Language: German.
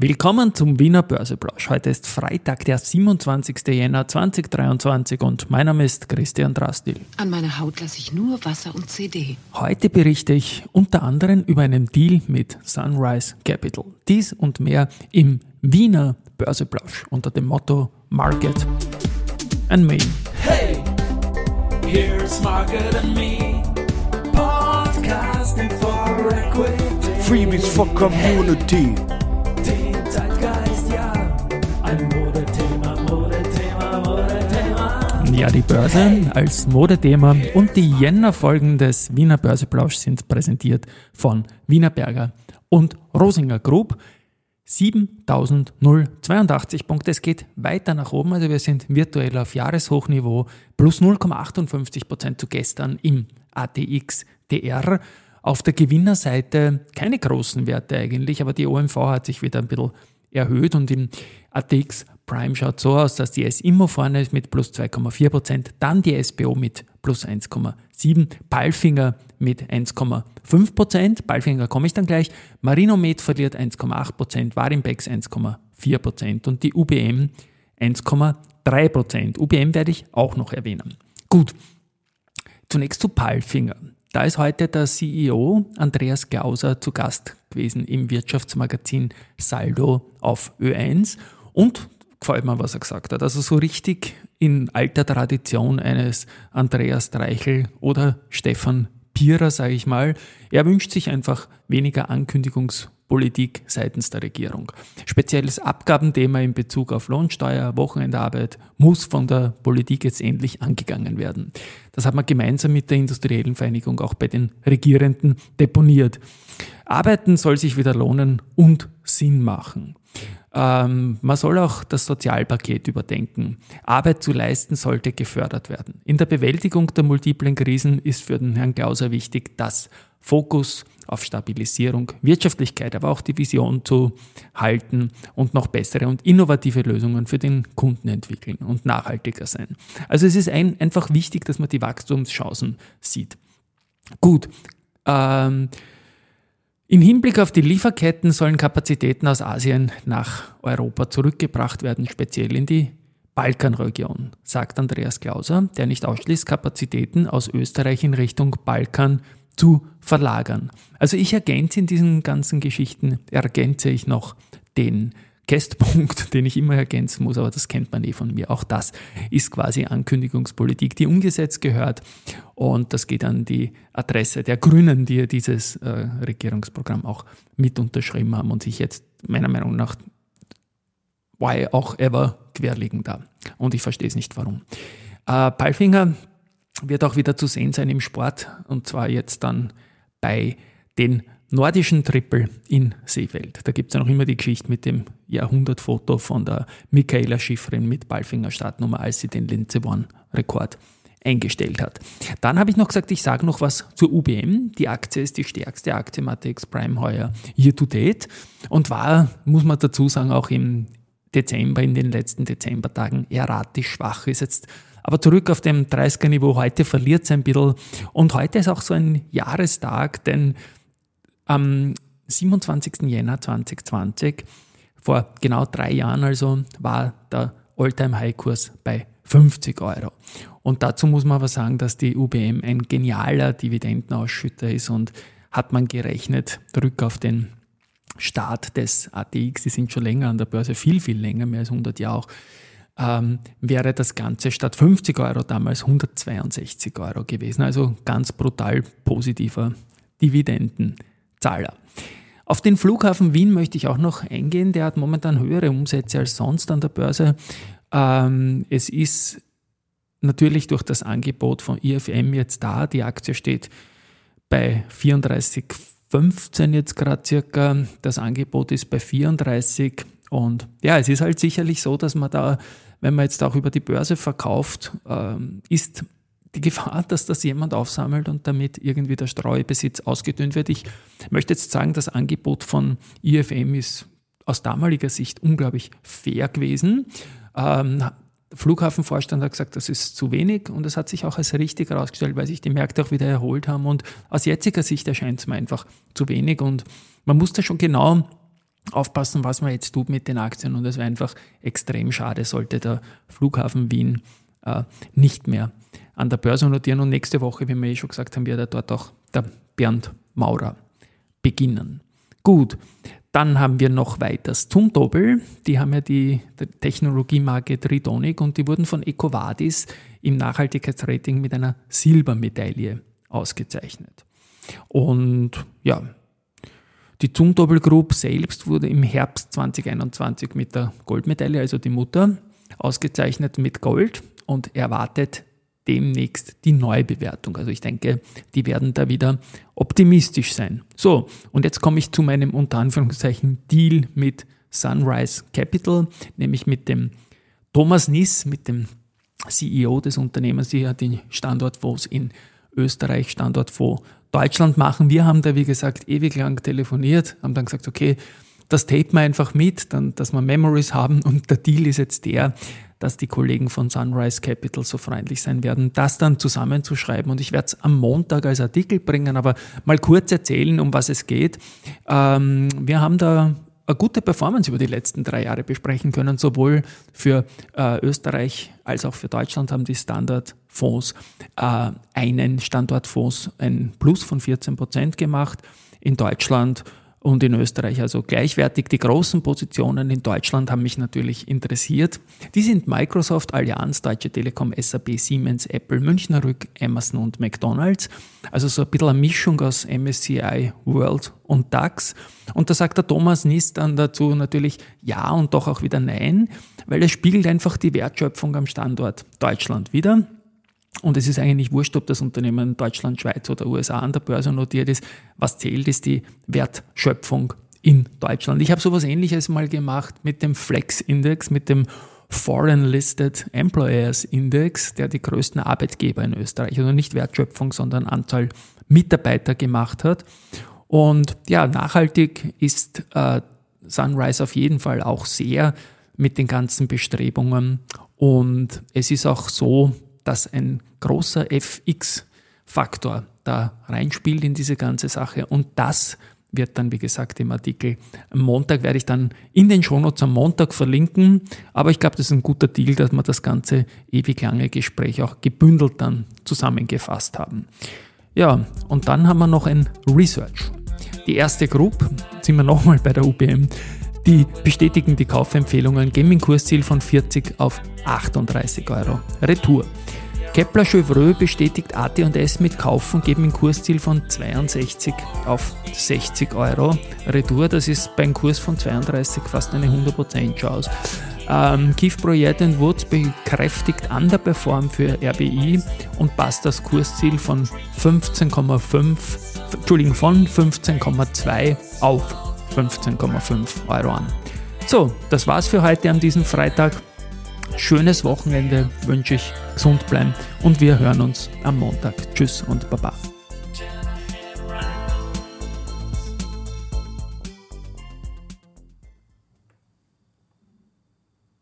Willkommen zum Wiener Börseplausch. Heute ist Freitag, der 27. Jänner 2023 und mein Name ist Christian Drastil. An meiner Haut lasse ich nur Wasser und CD. Heute berichte ich unter anderem über einen Deal mit Sunrise Capital. Dies und mehr im Wiener Börseplausch unter dem Motto Market and Me. Hey, here's Market and Me. Podcasting for Equity. Freebies for Community. Ja, die Börse als Modethema und die Jänner-Folgen des Wiener Börseplausch sind präsentiert von Wiener Berger und Rosinger Group. 7082 Punkte. Es geht weiter nach oben, also wir sind virtuell auf Jahreshochniveau plus 0,58 Prozent zu gestern im ATX DR. Auf der Gewinnerseite keine großen Werte eigentlich, aber die OMV hat sich wieder ein bisschen erhöht und im ATX Prime schaut so aus, dass die S-Immo vorne ist mit plus 2,4%, dann die SBO mit plus 1,7%, Palfinger mit 1,5%, Palfinger komme ich dann gleich, Marinomed verliert 1,8%, Warimbex 1,4% und die UBM 1,3%. UBM werde ich auch noch erwähnen. Gut, zunächst zu Palfinger. Da ist heute der CEO Andreas Glauser zu Gast gewesen im Wirtschaftsmagazin Saldo auf Ö1 und gefällt mir, was er gesagt hat. Also so richtig in alter Tradition eines Andreas Dreichel oder Stefan Pierer, sage ich mal. Er wünscht sich einfach weniger Ankündigungspolitik seitens der Regierung. Spezielles Abgabenthema in Bezug auf Lohnsteuer, Wochenendarbeit muss von der Politik jetzt endlich angegangen werden. Das hat man gemeinsam mit der Industriellen Vereinigung auch bei den Regierenden deponiert. Arbeiten soll sich wieder lohnen und Sinn machen. Ähm, man soll auch das Sozialpaket überdenken. Arbeit zu leisten sollte gefördert werden. In der Bewältigung der multiplen Krisen ist für den Herrn Klauser wichtig, dass Fokus auf Stabilisierung, Wirtschaftlichkeit, aber auch die Vision zu halten und noch bessere und innovative Lösungen für den Kunden entwickeln und nachhaltiger sein. Also es ist ein, einfach wichtig, dass man die Wachstumschancen sieht. Gut. Ähm, im Hinblick auf die Lieferketten sollen Kapazitäten aus Asien nach Europa zurückgebracht werden, speziell in die Balkanregion, sagt Andreas Klauser, der nicht ausschließt, Kapazitäten aus Österreich in Richtung Balkan zu verlagern. Also ich ergänze in diesen ganzen Geschichten, ergänze ich noch den Kästpunkt, den ich immer ergänzen muss, aber das kennt man eh von mir. Auch das ist quasi Ankündigungspolitik, die umgesetzt gehört. Und das geht an die Adresse der Grünen, die dieses äh, Regierungsprogramm auch mit unterschrieben haben und sich jetzt meiner Meinung nach why auch ever querlegen da. Und ich verstehe es nicht warum. Äh, Palfinger wird auch wieder zu sehen sein im Sport und zwar jetzt dann bei den nordischen Triple in Seefeld. Da gibt es ja noch immer die Geschichte mit dem Jahrhundertfoto von der Michaela Schifrin mit Ballfinger Startnummer, als sie den Linze One-Rekord eingestellt hat. Dann habe ich noch gesagt, ich sage noch was zur UBM. Die Aktie ist die stärkste Aktie Matex Prime heuer year to date und war, muss man dazu sagen, auch im Dezember, in den letzten Dezembertagen erratisch schwach. Ist jetzt aber zurück auf dem 30er-Niveau. Heute verliert es ein bisschen. Und heute ist auch so ein Jahrestag, denn am 27. Jänner 2020, vor genau drei Jahren also, war der All-Time-High-Kurs bei 50 Euro. Und dazu muss man aber sagen, dass die UBM ein genialer Dividendenausschütter ist und hat man gerechnet, zurück auf den Start des ATX, die sind schon länger an der Börse, viel, viel länger, mehr als 100 Jahre auch, ähm, wäre das Ganze statt 50 Euro damals 162 Euro gewesen. Also ganz brutal positiver Dividenden. Zahler. Auf den Flughafen Wien möchte ich auch noch eingehen. Der hat momentan höhere Umsätze als sonst an der Börse. Ähm, es ist natürlich durch das Angebot von IFM jetzt da. Die Aktie steht bei 34,15 jetzt gerade circa. Das Angebot ist bei 34. Und ja, es ist halt sicherlich so, dass man da, wenn man jetzt auch über die Börse verkauft, ähm, ist die Gefahr, dass das jemand aufsammelt und damit irgendwie der Streubesitz ausgedünnt wird. Ich möchte jetzt sagen, das Angebot von IFM ist aus damaliger Sicht unglaublich fair gewesen. Ähm, Flughafenvorstand hat gesagt, das ist zu wenig und es hat sich auch als richtig herausgestellt, weil sich die Märkte auch wieder erholt haben und aus jetziger Sicht erscheint es mir einfach zu wenig und man muss da schon genau aufpassen, was man jetzt tut mit den Aktien und es wäre einfach extrem schade, sollte der Flughafen Wien äh, nicht mehr an der Börse notieren und nächste Woche, wie wir eh schon gesagt haben, wird dort auch der Bernd Maurer beginnen. Gut, dann haben wir noch weiters Zumtobel, die haben ja die, Technologiemarke Tridonic und die wurden von EcoVadis im Nachhaltigkeitsrating mit einer Silbermedaille ausgezeichnet. Und ja, die Zumtobel Group selbst wurde im Herbst 2021 mit der Goldmedaille, also die Mutter, ausgezeichnet mit Gold und erwartet demnächst die Neubewertung. Also ich denke, die werden da wieder optimistisch sein. So, und jetzt komme ich zu meinem unter Anführungszeichen Deal mit Sunrise Capital, nämlich mit dem Thomas Niss, mit dem CEO des Unternehmens, die ja den Standortfonds in Österreich, Standortfonds Deutschland machen. Wir haben da, wie gesagt, ewig lang telefoniert, haben dann gesagt, okay, das tape wir einfach mit, dann, dass wir Memories haben und der Deal ist jetzt der, dass die Kollegen von Sunrise Capital so freundlich sein werden, das dann zusammenzuschreiben. Und ich werde es am Montag als Artikel bringen, aber mal kurz erzählen, um was es geht. Ähm, wir haben da eine gute Performance über die letzten drei Jahre besprechen können. Sowohl für äh, Österreich als auch für Deutschland haben die Standardfonds äh, einen Standortfonds ein Plus von 14 Prozent gemacht. In Deutschland und in Österreich also gleichwertig. Die großen Positionen in Deutschland haben mich natürlich interessiert. Die sind Microsoft, Allianz, Deutsche Telekom, SAP, Siemens, Apple, Münchner Rück, Amazon und McDonalds. Also so ein bisschen eine Mischung aus MSCI World und DAX. Und da sagt der Thomas Nist dann dazu natürlich ja und doch auch wieder nein, weil es spiegelt einfach die Wertschöpfung am Standort Deutschland wieder. Und es ist eigentlich wurscht, ob das Unternehmen in Deutschland, Schweiz oder USA an der Börse notiert ist. Was zählt, ist die Wertschöpfung in Deutschland. Ich habe sowas ähnliches mal gemacht mit dem Flex-Index, mit dem Foreign Listed Employers Index, der die größten Arbeitgeber in Österreich, also nicht Wertschöpfung, sondern Anzahl Mitarbeiter gemacht hat. Und ja, nachhaltig ist äh, Sunrise auf jeden Fall auch sehr mit den ganzen Bestrebungen. Und es ist auch so, dass ein großer FX-Faktor da reinspielt in diese ganze Sache und das wird dann, wie gesagt, im Artikel am Montag werde ich dann in den Shownotes am Montag verlinken. Aber ich glaube, das ist ein guter Deal, dass wir das ganze ewig lange Gespräch auch gebündelt dann zusammengefasst haben. Ja, und dann haben wir noch ein Research. Die erste Group, sind wir nochmal bei der UBM, die bestätigen die Kaufempfehlungen, Gaming-Kursziel von 40 auf 38 Euro. Retour. Kepler Chevreux bestätigt AT&S mit Kaufen, geben ein Kursziel von 62 auf 60 Euro. Retour, das ist beim Kurs von 32 fast eine 100% Chance. Ähm, Keith Project Woods bekräftigt Underperform für RBI und passt das Kursziel von 15,5, Entschuldigung, von 15,2 auf 15,5 Euro an. So, das war's für heute an diesem Freitag. Schönes Wochenende wünsche ich, gesund bleiben und wir hören uns am Montag. Tschüss und Baba.